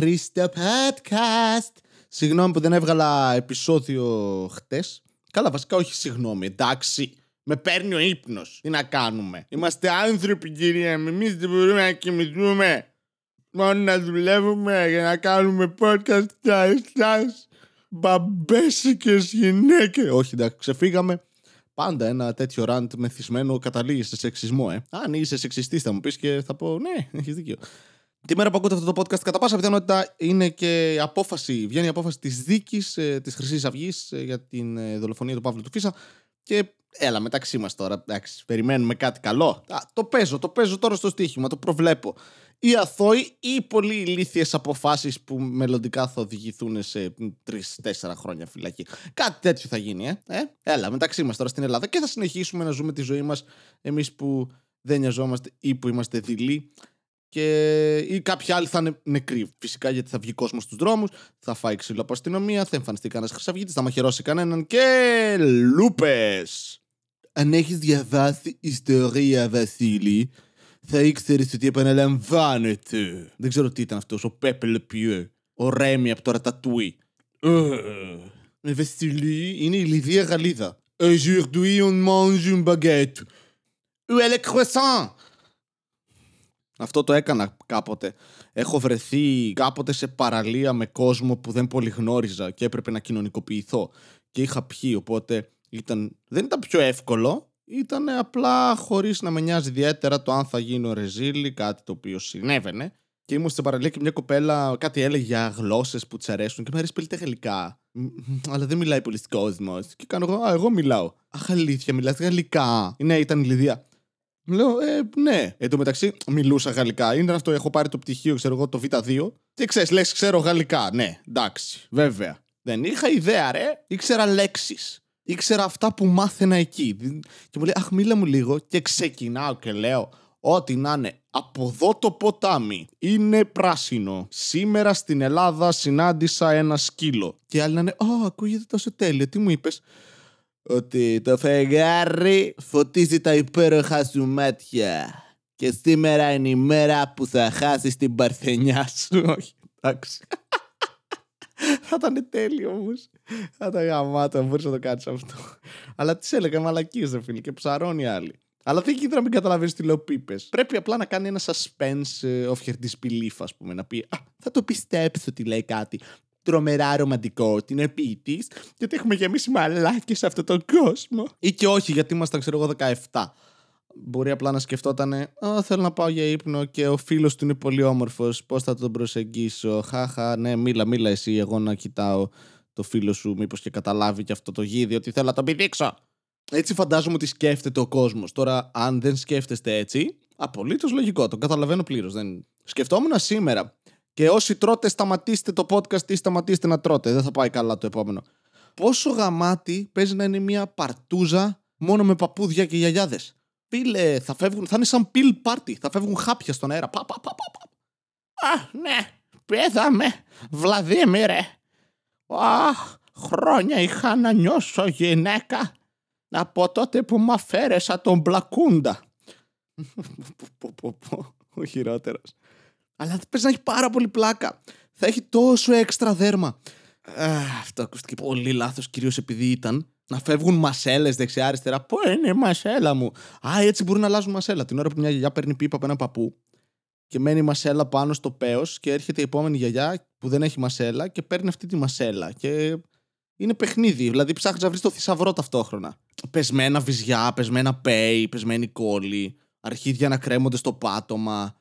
Χρήστο Podcast. Συγγνώμη που δεν έβγαλα επεισόδιο χτες. Καλά, βασικά όχι συγγνώμη, εντάξει. Με παίρνει ο ύπνος. Τι να κάνουμε. Είμαστε άνθρωποι, κυρία μου. Εμείς δεν μπορούμε να κοιμηθούμε. Μόνο να δουλεύουμε για να κάνουμε podcast για εσάς. Μπαμπέσικες γυναίκες. Όχι, εντάξει, ξεφύγαμε. Πάντα ένα τέτοιο ραντ μεθυσμένο καταλήγει σε σεξισμό, ε. Αν είσαι σεξιστής, θα μου πεις και θα πω ναι, έχεις δίκιο. Τη μέρα που ακούτε αυτό το podcast, κατά πάσα πιθανότητα είναι και απόφαση, βγαίνει η απόφαση της δίκης ε, της Χρυσής Αυγής ε, για την ε, δολοφονία του Παύλου του Φίσα. Και έλα, μεταξύ μας τώρα, εντάξει, περιμένουμε κάτι καλό. Α, το παίζω, το παίζω τώρα στο στοίχημα, το προβλέπω. Οι αθώοι ή οι πολύ ηλίθιες αποφάσεις που μελλοντικά θα οδηγηθούν σε τρει-τέσσερα χρόνια φυλακή. Κάτι τέτοιο θα γίνει, ε. ε; Έλα, μεταξύ μας τώρα στην Ελλάδα και θα συνεχίσουμε να ζούμε τη ζωή μας εμείς που δεν νοιαζόμαστε ή που είμαστε δειλοί και ή κάποιοι άλλοι θα είναι νεκροί. Φυσικά γιατί θα βγει κόσμος στους δρόμους, θα φάει ξύλο από αστυνομία, θα εμφανιστεί κανένας χρυσαυγίτης, θα μαχαιρώσει κανέναν και λούπες. Αν έχεις διαβάσει ιστορία, Βασίλη, θα ήξερες ότι επαναλαμβάνεται. Δεν ξέρω τι ήταν αυτός, ο Πέπε Λεπιέ, ο Ρέμι από το Ρατατούι. Με Βασίλη είναι η Λιδία Γαλλίδα. Aujourd'hui on mange une baguette. Où est le croissant? Αυτό το έκανα κάποτε. Έχω βρεθεί κάποτε σε παραλία με κόσμο που δεν πολύ γνώριζα και έπρεπε να κοινωνικοποιηθώ. Και είχα πιει, οπότε ήταν... δεν ήταν πιο εύκολο. Ήταν απλά χωρίς να με νοιάζει ιδιαίτερα το αν θα γίνω ρεζίλι, κάτι το οποίο συνέβαινε. Και ήμουν στην παραλία και μια κοπέλα κάτι έλεγε για γλώσσες που της αρέσουν και μου αρέσει πολύ τα γαλλικά. Αλλά δεν μιλάει πολύ κόσμο. Και κάνω εγώ, Α, εγώ μιλάω. Αχ, αλήθεια, μιλάς γαλλικά. Ναι, ήταν η Λιδία. Λέω, ε, ναι. Εν τω μεταξύ, μιλούσα γαλλικά. Είναι αυτό, έχω πάρει το πτυχίο, ξέρω εγώ, το Β2. Και ξέρεις, λες, ξέρω γαλλικά. Ναι, εντάξει, βέβαια. Δεν είχα ιδέα, ρε. Ήξερα λέξεις. Ήξερα αυτά που μάθαινα εκεί. Και μου λέει, Αχ, μίλα μου λίγο. Και ξεκινάω και λέω, Ό,τι να είναι. Από εδώ το ποτάμι είναι πράσινο. Σήμερα στην Ελλάδα συνάντησα ένα σκύλο. Και άλλοι να είναι, Ω, ακούγεται τόσο τέλειο. Τι μου είπες; Ότι το φεγγάρι φωτίζει τα υπέροχα σου μάτια. Και σήμερα είναι η μέρα που θα χάσεις την παρθενιά σου. Όχι, εντάξει. θα ήταν τέλειο όμως. Θα ήταν γαμάτο, μπορείς να το κάνεις αυτό. Αλλά τι έλεγα, μαλακίες ρε φίλε, και ψαρώνει άλλοι. Αλλά δεν γίνεται να μην καταλαβαίνεις τι λέω πίπες. Πρέπει απλά να κάνει ένα suspense of her disbelief, ας πούμε. Να πει Α, θα το πιστέψω ότι λέει κάτι τρομερά ρομαντικό την επίτη, γιατί έχουμε γεμίσει μαλάκι σε αυτόν τον κόσμο. Ή και όχι, γιατί ήμασταν, ξέρω εγώ, 17. Μπορεί απλά να σκεφτόταν, Α, θέλω να πάω για ύπνο και ο φίλος του είναι πολύ όμορφος. Πώς θα τον προσεγγίσω. Χάχα, ναι, μίλα, μίλα εσύ. Εγώ να κοιτάω το φίλο σου, μήπως και καταλάβει και αυτό το γίδι, ότι θέλω να τον πηδήξω. Έτσι φαντάζομαι ότι σκέφτεται ο κόσμος. Τώρα, αν δεν σκέφτεστε έτσι, απολύτως λογικό. Το καταλαβαίνω πλήρως. Δεν... Σκεφτόμουν σήμερα και όσοι τρώτε, σταματήστε το podcast ή σταματήστε να τρώτε. Δεν θα πάει καλά το επόμενο. Πόσο γαμάτι παίζει να είναι μια παρτούζα μόνο με παππούδια και γιαγιάδες; Φίλε, θα φεύγουν, θα είναι σαν πιλ πάρτι. Θα φεύγουν χάπια στον αέρα. Πα, πα, πα, πα. Α, ναι, πέθαμε. Βλαδίμηρε. Αχ, χρόνια είχα να νιώσω γυναίκα. Από τότε που μ' αφαίρεσα τον Μπλακούντα. Ο χειρότερος. Αλλά πρέπει να έχει πάρα πολύ πλάκα. Θα έχει τόσο έξτρα δέρμα. αυτό ακούστηκε πολύ λάθος, κυρίως επειδή ήταν να φεύγουν μασέλες δεξιά-αριστερά. Πού είναι η μασέλα μου. Α, έτσι μπορούν να αλλάζουν μασέλα. Την ώρα που μια γιαγιά παίρνει πίπα από ένα παππού και μένει η μασέλα πάνω στο παίο και έρχεται η επόμενη γιαγιά που δεν έχει μασέλα και παίρνει αυτή τη μασέλα. Και είναι παιχνίδι. Δηλαδή ψάχνεις να βρεις το θησαυρό ταυτόχρονα. Πεσμένα βυζιά, πεσμένα πέι, πεσμένη κόλλη, αρχίδια να κρέμονται στο πάτωμα.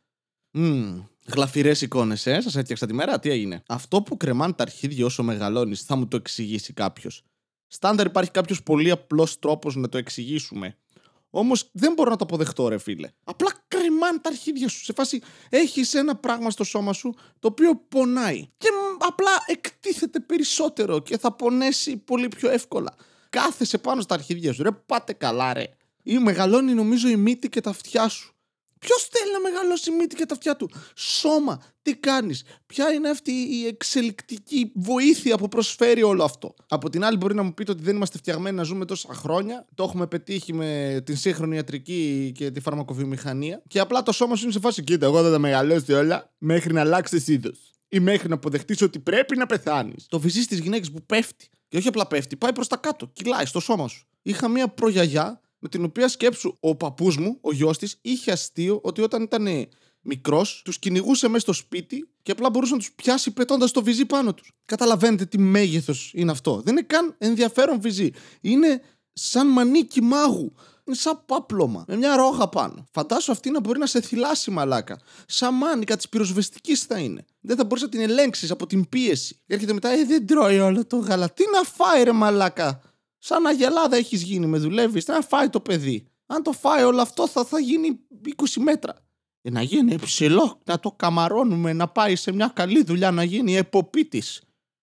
Mm, Γλαφυρές εικόνες, ε. Σας έφτιαξα τη μέρα, τι έγινε; Αυτό που κρεμάνε τα αρχίδια όσο μεγαλώνεις, θα μου το εξηγήσει κάποιος. Στάνταρ υπάρχει κάποιος πολύ απλός τρόπος να το εξηγήσουμε. Όμως δεν μπορώ να το αποδεχτώ, ρε φίλε. Απλά κρεμάνε τα αρχίδια σου. Σε φάση έχεις ένα πράγμα στο σώμα σου το οποίο πονάει. Και απλά εκτίθεται περισσότερο και θα πονέσει πολύ πιο εύκολα. Κάθεσαι πάνω στα αρχίδια σου. Ρε, πάτε καλά, ρε. Ή μεγαλώνει νομίζω η μύτη και τα αυτιά σου. Ποιος θέλει να μεγαλώσει μύτη και τα αυτιά του; Σώμα, τι κάνεις, Ποια είναι αυτή η εξελικτική βοήθεια που προσφέρει όλο αυτό; Από την άλλη, μπορεί να μου πείτε ότι δεν είμαστε φτιαγμένοι να ζούμε τόσα χρόνια. Το έχουμε πετύχει με την σύγχρονη ιατρική και τη φαρμακοβιομηχανία. Και απλά το σώμα σου είναι σε φάση. Κοίτα, εγώ θα τα μεγαλώσει όλα μέχρι να αλλάξει είδος. ή μέχρι να αποδεχτείς ότι πρέπει να πεθάνεις. Το βυζί τη γυναίκα που πέφτει. Και όχι απλά πέφτει, πάει προς τα κάτω, κυλάει στο σώμα σου. Είχα μία προγιαγιά με την οποία σκέψου ο παππούς μου, ο γιος της, είχε αστείο ότι όταν ήταν μικρός, τους κυνηγούσε μέσα στο σπίτι και απλά μπορούσε να τους πιάσει πετώντας το βυζί πάνω τους. Καταλαβαίνετε τι μέγεθος είναι αυτό. Δεν είναι καν ενδιαφέρον βυζί. Είναι σαν μανίκι μάγου. Είναι σαν πάπλωμα, με μια ρόγα πάνω. Φαντάσου αυτή να μπορεί να σε θυλάσει μαλάκα. Σαν μάνικα της πυροσβεστικής θα είναι. Δεν θα μπορείς να την ελέγξεις από την πίεση. Έρχεται μετά, Ε, δεν τρώει όλο το γάλα. Τι να φάει, ρε μαλάκα. Σαν αγελάδα έχεις γίνει, με δουλεύεις. Τι να φάει το παιδί. Αν το φάει όλο αυτό, θα, θα γίνει 20 μέτρα. Για να γίνει ψηλό, να το καμαρώνουμε, να πάει σε μια καλή δουλειά, να γίνει εποπίτη.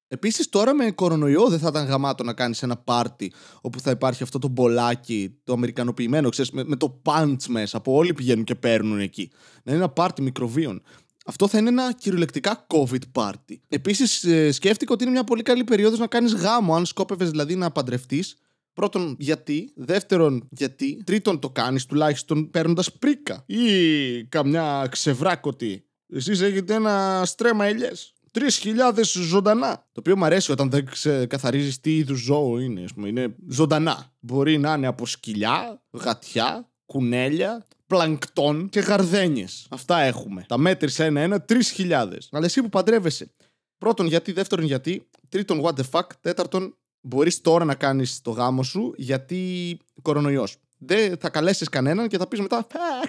Επίσης, τώρα με κορονοϊό δεν θα ήταν γαμάτο να κάνεις ένα πάρτι όπου θα υπάρχει αυτό το μπολάκι, το αμερικανοποιημένο, ξέρεις, με, με το punch μέσα που όλοι πηγαίνουν και παίρνουν εκεί. Να είναι ένα πάρτι μικροβίων. Αυτό θα είναι ένα κυριολεκτικά COVID party. Επίσης, ε, σκέφτηκα ότι είναι μια πολύ καλή περίοδος να κάνεις γάμο, αν σκόπευες δηλαδή να παντρευτείς. Πρώτον, γιατί. Δεύτερον, γιατί. Τρίτον, το κάνεις τουλάχιστον παίρνοντας πρίκα. Ή καμιά ξεβράκωτη. Εσείς έχετε ένα στρέμα ελιές. 3.000 ζωντανά. Το οποίο μου αρέσει όταν δεν καθαρίζει τι είδους ζώο είναι. Ας πούμε. Είναι ζωντανά. Μπορεί να είναι από σκυλιά, γατιά, κουνέλια, πλανκτόν και γαρδένιες. Αυτά έχουμε. Τα μέτρησε ένα-ένα, 3.000. Αλλά εσύ που παντρεύεσαι. Πρώτον, γιατί. Δεύτερον, γιατί. Τρίτον, what the fuck. Τέταρτον, μπορείς τώρα να κάνεις το γάμο σου γιατί κορονοϊός. Δεν θα καλέσεις κανέναν και θα πεις μετά. Α,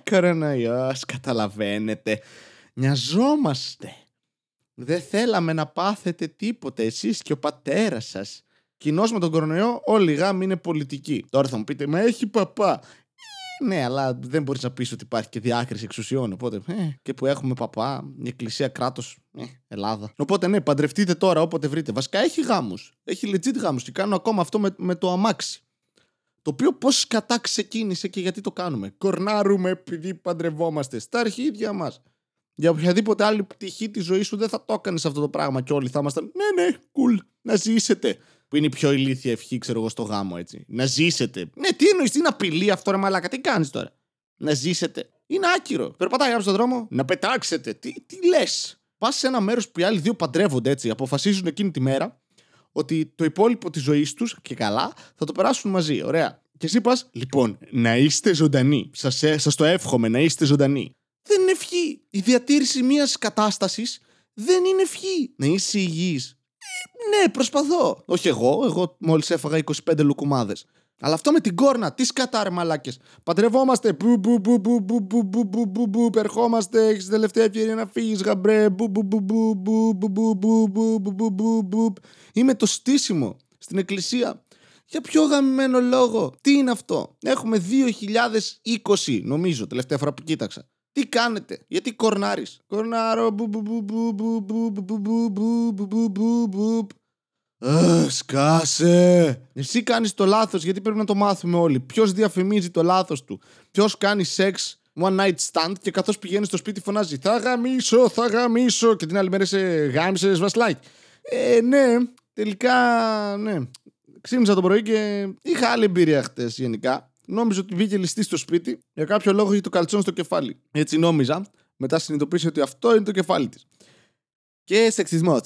κορονοϊός, καταλαβαίνετε. Νοιαζόμαστε. Δεν θέλαμε να πάθετε τίποτε εσείς και ο πατέρας σας. Κοινώς με τον κορονοϊό, όλοι οι γάμοι είναι πολιτικοί. Τώρα θα μου πείτε, Μα έχει παπά. Ε, ναι, αλλά δεν μπορείς να πεις ότι υπάρχει και διάκριση εξουσιών. Οπότε, ε, και που έχουμε παπά, η εκκλησία, κράτος, ε, Ελλάδα. Οπότε, ναι, παντρευτείτε τώρα όποτε βρείτε. Βασικά έχει γάμους. Έχει legit γάμους και κάνουν ακόμα αυτό με, με το αμάξι. Το οποίο πώς κατά ξεκίνησε και γιατί το κάνουμε. Κορνάρουμε επειδή παντρευόμαστε στα αρχίδια μας. Για οποιαδήποτε άλλη πτυχή της ζωής σου δεν θα το έκανες αυτό το πράγμα και όλοι θα ήμασταν. Ναι, ναι, cool, να ζήσετε. Που είναι η πιο ηλίθια ευχή, ξέρω εγώ, στο γάμο, έτσι. Να ζήσετε. Ναι, τι εννοείς, τι είναι απειλή αυτό, ρε Μαλάκα, τι κάνεις τώρα; Να ζήσετε. Είναι άκυρο. Περπατάει κάποιος στον δρόμο, να πετάξετε. Τι, τι λες; Πας σε ένα μέρος που οι άλλοι δύο παντρεύονται έτσι, αποφασίζουν εκείνη τη μέρα ότι το υπόλοιπο της ζωής τους και καλά θα το περάσουν μαζί. Ωραία. Και εσύ πας, λοιπόν, να είστε ζωντανοί. Σας το εύχομαι να είστε ζωντανοί δεν είναι ευχή. Η διατήρηση μιας κατάστασης δεν είναι ευχή. Να είσαι υγιής. Ε, ναι, προσπαθώ. Όχι εγώ, εγώ μόλι έφαγα 25 λουκουμάδε. Αλλά αυτό με την κόρνα, τι σκατάρε μαλάκε. Παντρευόμαστε. Μπου, μπου, μπου, μπου, μπου, μπου, μπου, μπου, μπου, μπου, Περχόμαστε. Έχει τελευταία ευκαιρία να φύγει, γαμπρέ. Μπου, μπου, μπου, μπου, μπου, μπου, μπου, μπου, μπου, μπου, μπου, μπου. Είμαι το στήσιμο στην εκκλησία. Για ποιο γαμμένο λόγο. Τι είναι αυτό. Έχουμε 2020, νομίζω, τελευταία φορά που κοίταξα. Τι κάνετε, γιατί κορνάρεις. Κορνάρω, σκάσε! Εσύ κάνεις το λάθος γιατί πρέπει να το μάθουμε όλοι. Ποιος διαφημίζει το λάθος του. Ποιος κάνει σεξ one night stand και καθώς πηγαίνει στο σπίτι φωνάζει «Θα γαμίσω, θα γαμίσω» και την άλλη μέρα σε γάμισες βασλάκι. Ε, ναι, τελικά, ναι. Ξύμισα το πρωί και είχα άλλη εμπειρία χτες γενικά νόμιζα ότι βγήκε ληστή στο σπίτι. Για κάποιο λόγο είχε το καλτσόν στο κεφάλι. Έτσι νόμιζα. Μετά συνειδητοποίησε ότι αυτό είναι το κεφάλι της. Και σεξισμός.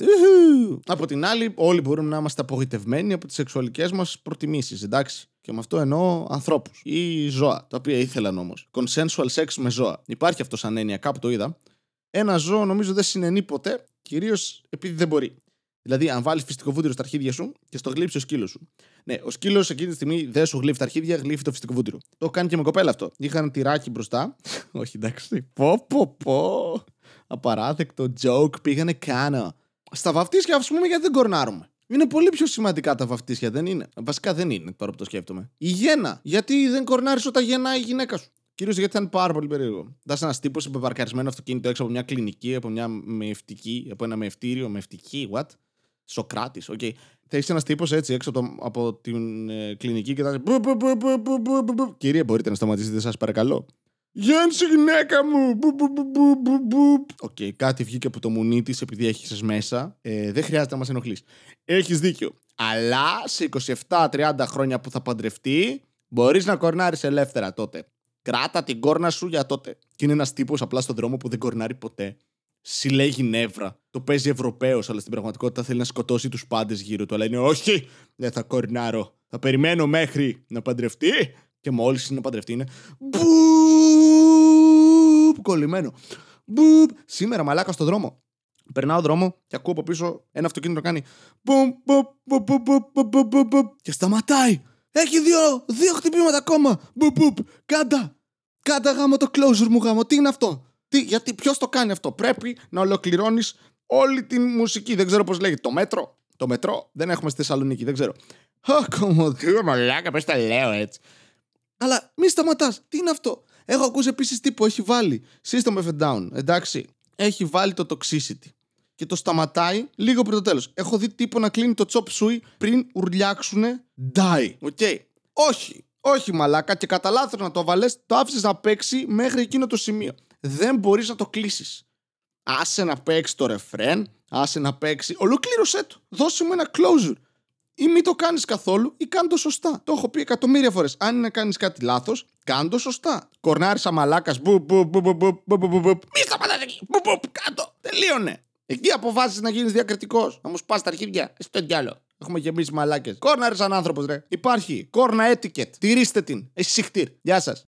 Από την άλλη, όλοι μπορούμε να είμαστε απογοητευμένοι από τις σεξουαλικές μας προτιμήσεις, εντάξει. Και με αυτό εννοώ ανθρώπους ή ζώα, τα οποία ήθελαν όμως. Consensual sex με ζώα. Υπάρχει αυτό σαν έννοια, κάπου το είδα. Ένα ζώο νομίζω δεν συνενεί ποτέ, κυρίως επειδή δεν μπορεί. Δηλαδή, αν βάλεις φυσικό βούτυρο στα αρχίδια σου και στο γλύψει ο σκύλος σου. Ναι, ο σκύλος εκείνη τη στιγμή δεν σου γλύφει τα αρχίδια, γλύφει το φυσικό βούτυρο. Το κάνει και με κοπέλα αυτό. Είχαν τυράκι μπροστά. Όχι, εντάξει. Πω, πω, πω. Απαράδεκτο joke πήγανε κάνω. Στα βαφτίσια, ας πούμε, γιατί δεν κορνάρουμε. Είναι πολύ πιο σημαντικά τα βαφτίσια, δεν είναι; Βασικά δεν είναι, τώρα που το σκέφτομαι. Η γέννα. Γιατί δεν κορνάρεις όταν γεννάει η γυναίκα σου; Κυρίως γιατί ήταν πάρα πολύ περίεργο. Δά ένας τύπος με παρκαρισμένο αυτοκίνητο έξω από μια κλινική, από μια μαιευτική, από ένα μαιευτήριο, μαιευτική, what; Σοκράτης, OK. Okay. Θα έχει ένας τύπος έτσι έξω από, από την ε, κλινική και θα λέει. Κυρία, μπορείτε να σταματήσετε, σας παρακαλώ. Γέννησε η γυναίκα μου! OK, okay, κάτι βγήκε από το μουνί της επειδή έχει μέσα. Ε, δεν χρειάζεται να μας ενοχλείς. Έχεις δίκιο. Αλλά σε 27-30 χρόνια που θα παντρευτεί, μπορείς να κορνάρεις ελεύθερα τότε. Κράτα την κόρνα σου για τότε. Και είναι ένας τύπος απλά στον δρόμο που δεν κορνάρει ποτέ. Συλλέγει νεύρα. Το παίζει Ευρωπαίος, αλλά στην πραγματικότητα θέλει να σκοτώσει τους πάντες γύρω του. Αλλά είναι όχι, δεν θα κορνάρω. Θα περιμένω μέχρι να παντρευτεί. Και μόλις είναι να παντρευτεί είναι. Μπουπ! Κολλημένο. Μπουπ! Σήμερα μαλάκα στο δρόμο. Περνάω δρόμο και ακούω από πίσω ένα αυτοκίνητο να κάνει. Μπουμ, μπουμ, μπουμ, μπουμ, μπουμ, μπουμ, μπουμ, μπουμ, και σταματάει. Έχει δύο, δύο χτυπήματα ακόμα. Μπουμ, μπουμ, κάντα. Κάντα γάμο το closure μου γάμο. Τι είναι αυτό; Τι, γιατί ποιος το κάνει αυτό; Πρέπει να ολοκληρώνεις όλη την μουσική. Δεν ξέρω πώς λέγεται. Το μέτρο; Το μετρό; Δεν έχουμε στη Θεσσαλονίκη. Δεν ξέρω. Ακομοδίο μαλάκα, πε τα λέω έτσι. Αλλά μη σταματάς. Τι είναι αυτό; Έχω ακούσει επίσης τύπου έχει βάλει System of a Down. Εντάξει. Έχει βάλει το Toxicity. Και το σταματάει λίγο πριν το τέλος. Έχω δει τύπο να κλείνει το Chop Suey πριν ουρλιάξουνε die. OK. Okay. Όχι. Όχι μαλάκα και κατά λάθος να το 'βαλες, το άφησες να παίξει μέχρι εκείνο το σημείο. Δεν μπορείς να το κλείσεις. Άσε να παίξει το ρεφρέν, άσε να παίξει. Ολοκλήρωσέ το. Δώσε μου ένα closure. Ή μην το κάνεις καθόλου ή κάνε το σωστά. Το έχω πει εκατομμύρια φορές. Αν είναι να κάνεις κάτι λάθος, κάνε το σωστά. Κορνάρεις σα μαλάκας. Μπου, μπου, μπου, μπου, μπου, μπου, μπου, μπου. Μη σταματάς εκεί. Μπου, μπου, κάτω. Τελείωνε. Εκεί αποφάσισες να γίνεις διακριτικός. Να μου σπάς τα αρχίδια. Άι στο διάολο. Έχουμε γεμίσει μαλάκες. Κόρναρε σαν άνθρωπος, ρε. Υπάρχει. Κόρνα etiquette. Τηρήστε την. Άι σιχτίρ. Γεια σας.